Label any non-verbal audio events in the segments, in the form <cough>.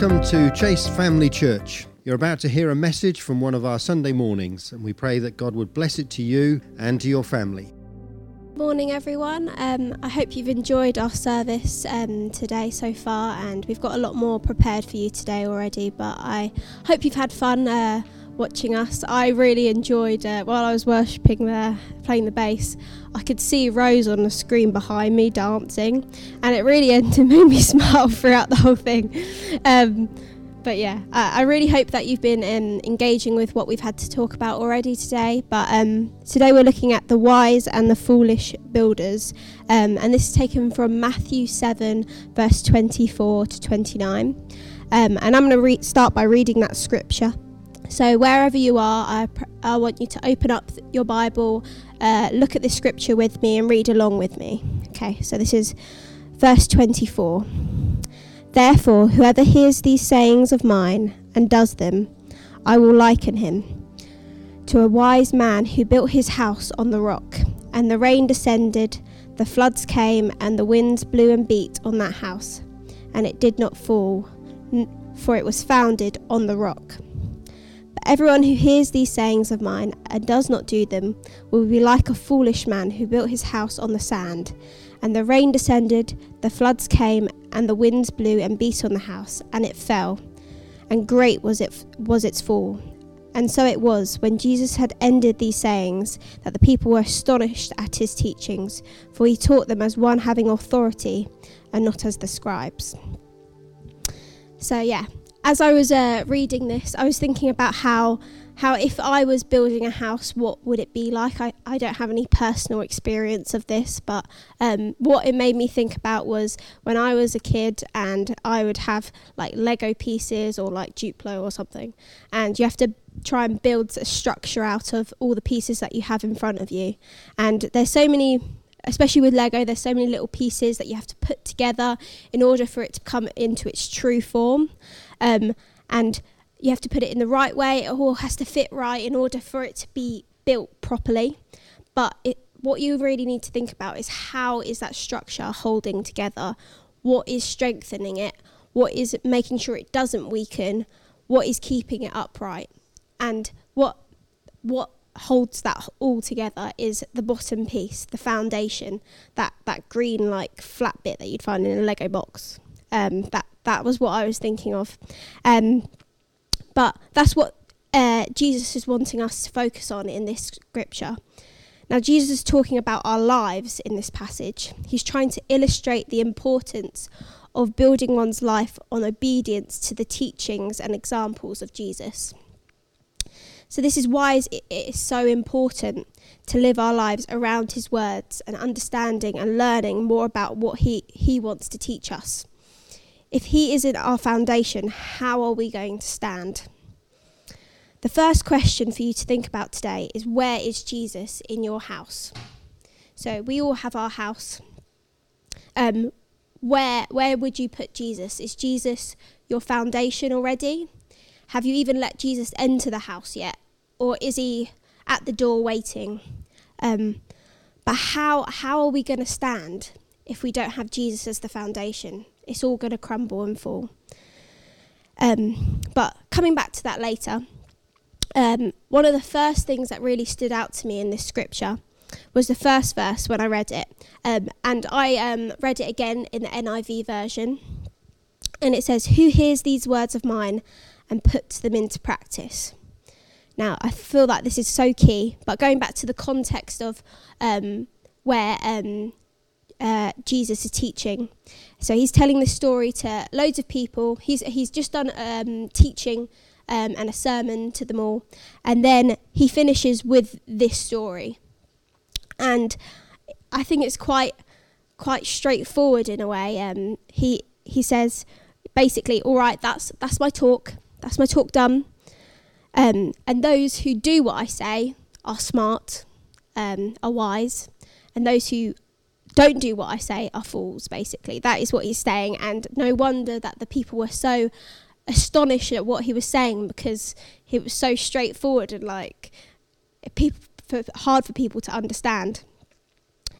Welcome to Chase Family Church. You're about to hear a message from one of our Sunday mornings, and we pray that God would bless it to you and to your family. Morning, everyone. Um, I hope you've enjoyed our service um, today so far, and we've got a lot more prepared for you today already. But I hope you've had fun uh, watching us. I really enjoyed uh, while I was worshipping there, playing the bass. I could see Rose on the screen behind me dancing, and it really <laughs> ended, made me <laughs> smile throughout the whole thing. Um, but yeah, I, I, really hope that you've been um, engaging with what we've had to talk about already today. But um, today we're looking at the wise and the foolish builders, um, and this is taken from Matthew 7, verse 24 to 29. Um, and I'm going to re- start by reading that scripture. So, wherever you are, I, pr- I want you to open up your Bible, uh, look at this scripture with me, and read along with me. Okay, so this is verse 24. Therefore, whoever hears these sayings of mine and does them, I will liken him to a wise man who built his house on the rock. And the rain descended, the floods came, and the winds blew and beat on that house. And it did not fall, for it was founded on the rock. But everyone who hears these sayings of mine and does not do them will be like a foolish man who built his house on the sand. And the rain descended, the floods came, and the winds blew and beat on the house, and it fell. And great was it was its fall. And so it was, when Jesus had ended these sayings, that the people were astonished at his teachings, for he taught them as one having authority, and not as the scribes. So, yeah, as I was uh, reading this, I was thinking about how how if I was building a house, what would it be like? I, I don't have any personal experience of this, but um, what it made me think about was when I was a kid and I would have like Lego pieces or like Duplo or something, and you have to try and build a structure out of all the pieces that you have in front of you. And there's so many especially with Lego, there's so many little pieces that you have to put together in order for it to come into its true form. Um, and you have to put it in the right way. It all has to fit right in order for it to be built properly. But it, what you really need to think about is how is that structure holding together? What is strengthening it? What is making sure it doesn't weaken? What is keeping it upright? And what what holds that all together is the bottom piece, the foundation, that that green like flat bit that you'd find in a Lego box. Um, that that was what I was thinking of. Um, but that's what uh, Jesus is wanting us to focus on in this scripture. Now, Jesus is talking about our lives in this passage. He's trying to illustrate the importance of building one's life on obedience to the teachings and examples of Jesus. So, this is why it is so important to live our lives around his words and understanding and learning more about what he, he wants to teach us. If He isn't our foundation, how are we going to stand? The first question for you to think about today is where is Jesus in your house? So we all have our house. Um, where where would you put Jesus? Is Jesus your foundation already? Have you even let Jesus enter the house yet, or is he at the door waiting? Um, but how how are we going to stand if we don't have Jesus as the foundation? It's all going to crumble and fall. Um, but coming back to that later, um, one of the first things that really stood out to me in this scripture was the first verse when I read it. Um, and I um, read it again in the NIV version. And it says, Who hears these words of mine and puts them into practice? Now, I feel like this is so key, but going back to the context of um, where um, uh, Jesus is teaching. So he's telling this story to loads of people. He's he's just done um, teaching um, and a sermon to them all, and then he finishes with this story. And I think it's quite quite straightforward in a way. Um, he he says basically, all right, that's that's my talk. That's my talk done. Um, and those who do what I say are smart, um, are wise, and those who don't do what I say are fools, basically. That is what he's saying. And no wonder that the people were so astonished at what he was saying because it was so straightforward and like people, for, hard for people to understand.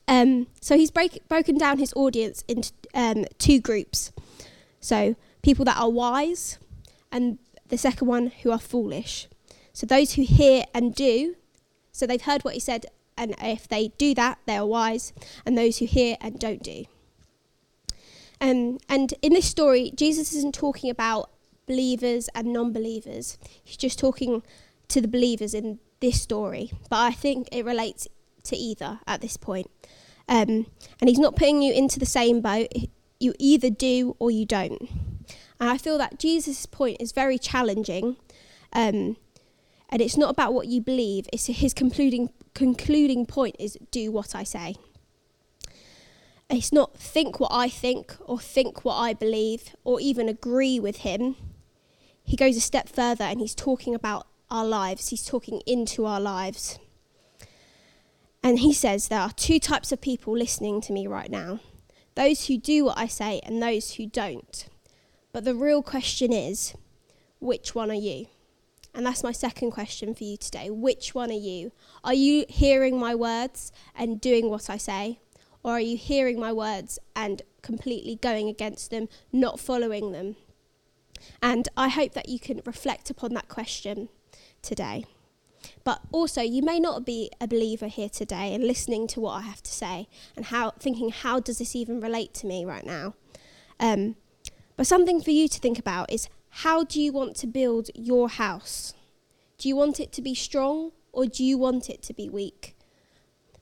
Um, so he's break, broken down his audience into um, two groups. So people that are wise, and the second one who are foolish. So those who hear and do, so they've heard what he said, and if they do that, they are wise, and those who hear and don't do. Um, and in this story, Jesus isn't talking about believers and non believers, he's just talking to the believers in this story. But I think it relates to either at this point. Um, and he's not putting you into the same boat. You either do or you don't. And I feel that Jesus' point is very challenging. Um, and it's not about what you believe, it's his concluding, concluding point is do what I say. It's not think what I think or think what I believe or even agree with him. He goes a step further and he's talking about our lives, he's talking into our lives. And he says there are two types of people listening to me right now those who do what I say and those who don't. But the real question is which one are you? And that's my second question for you today. Which one are you? Are you hearing my words and doing what I say? Or are you hearing my words and completely going against them, not following them? And I hope that you can reflect upon that question today. But also, you may not be a believer here today and listening to what I have to say and how thinking, how does this even relate to me right now? Um, but something for you to think about is how do you want to build your house? Do you want it to be strong or do you want it to be weak?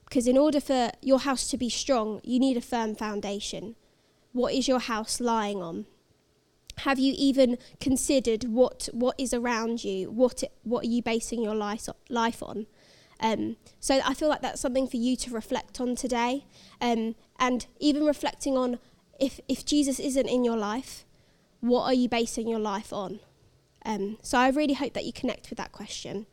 Because in order for your house to be strong, you need a firm foundation. What is your house lying on? Have you even considered what, what is around you? What, what are you basing your life, life on? Um, so I feel like that's something for you to reflect on today. Um, and even reflecting on if, if Jesus isn't in your life, what are you basing your life on? Um, so I really hope that you connect with that question.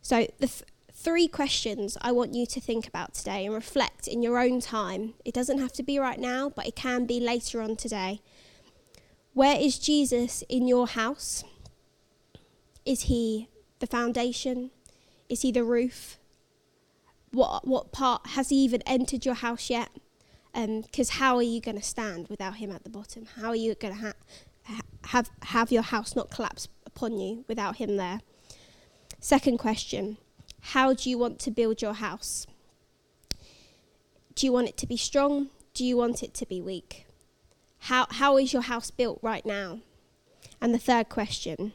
So the th- three questions I want you to think about today and reflect in your own time. It doesn't have to be right now, but it can be later on today. Where is Jesus in your house? Is he the foundation? Is he the roof? What, what part has he even entered your house yet? Because um, how are you going to stand without him at the bottom? How are you going to ha- have, have your house not collapse upon you without him there? Second question How do you want to build your house? Do you want it to be strong? Do you want it to be weak? How, how is your house built right now? And the third question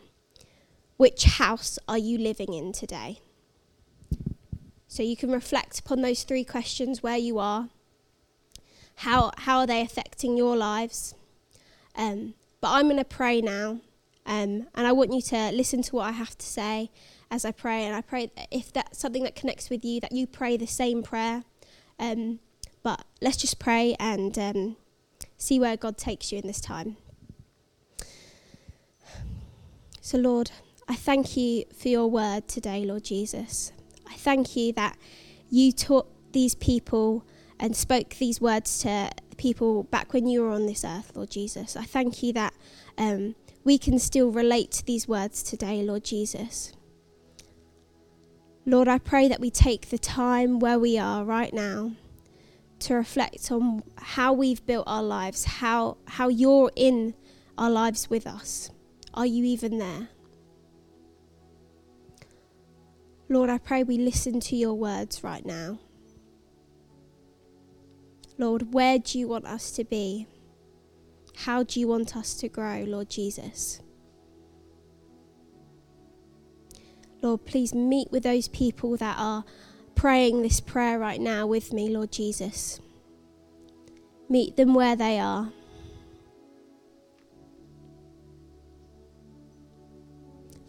which house are you living in today? So you can reflect upon those three questions where you are. How, how are they affecting your lives? Um, but I'm going to pray now. Um, and I want you to listen to what I have to say as I pray. And I pray that if that's something that connects with you, that you pray the same prayer. Um, but let's just pray and um, see where God takes you in this time. So, Lord, I thank you for your word today, Lord Jesus. I thank you that you taught these people and spoke these words to people back when you were on this earth, Lord Jesus. I thank you that um, we can still relate to these words today, Lord Jesus. Lord, I pray that we take the time where we are right now to reflect on how we've built our lives, how, how you're in our lives with us. Are you even there? Lord, I pray we listen to your words right now. Lord, where do you want us to be? How do you want us to grow, Lord Jesus? Lord, please meet with those people that are praying this prayer right now with me, Lord Jesus. Meet them where they are.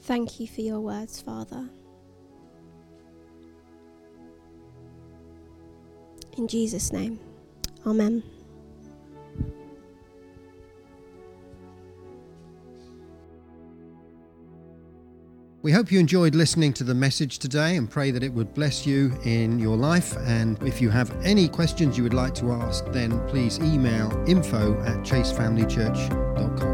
Thank you for your words, Father. In Jesus' name, Amen. We hope you enjoyed listening to the message today and pray that it would bless you in your life. And if you have any questions you would like to ask, then please email info at chasefamilychurch.com.